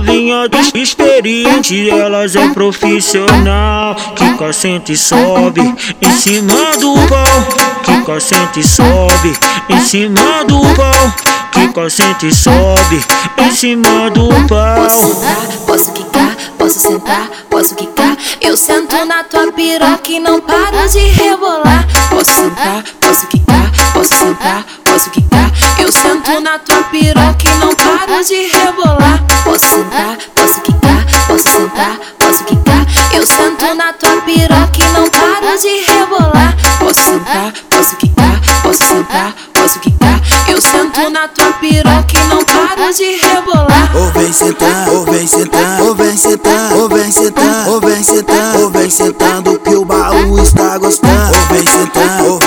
novinha experiente, elas é profissional. Que sente e sobe em cima do pau. Que sente e sobe em cima do pau. Que sente e sobe em cima do pau. Posso sentar, posso quicar, posso sentar, posso quicar. Eu sento na tua piroca e não paro de rebolar. Posso sentar, posso quicar, posso sentar. Sento na tua piroca e não paro de rebolar. Posso sentar, posso quicar, posso sentar, posso quicar. Eu sento na tua piroca e não paro de rebolar. Posso sentar, posso quicar, posso sentar, posso quicar. Eu sento na tua piroca e não paro de rebolar. Ou vem sentar, ou vem sentar, ou vem sentar, ou vem sentar, ou vem sentar, ou vem sentando que o baú está gostando. Ou vem sentar, ou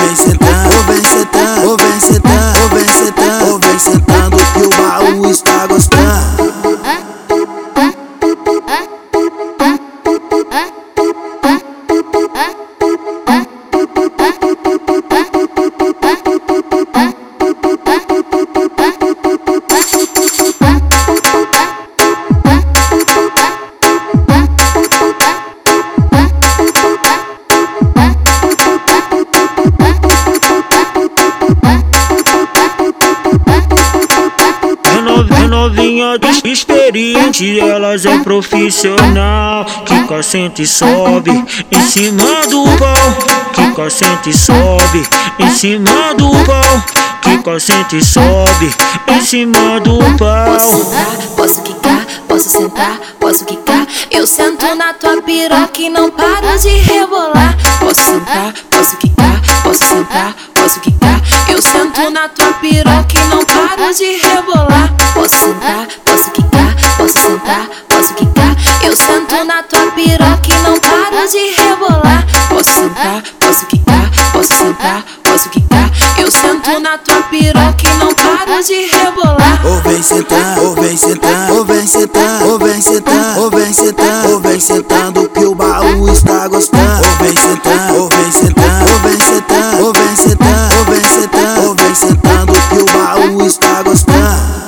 novinha experiente, elas é profissional. Que sente e sobe em cima do pau. Que sente e sobe em cima do pau. Que sente e sobe em cima do pau. Posso sentar, posso quicar, posso sentar, posso quicar. Eu sento na tua piroca e não paro de rebolar. Posso sentar, posso quicar, posso sentar, posso quicar. Sento na tua piroca e não paro de rebolar. Posso sentar, posso quicar, posso sentar, posso quicar. Eu sento na tua piroca e não paro de rebolar. Posso sentar, posso quicar, posso sentar, posso quicar. Eu sento na tua piroca e não paro de rebolar. Ou vem sentar, ou vem sentar, ou vem sentar, ou vem sentar, más.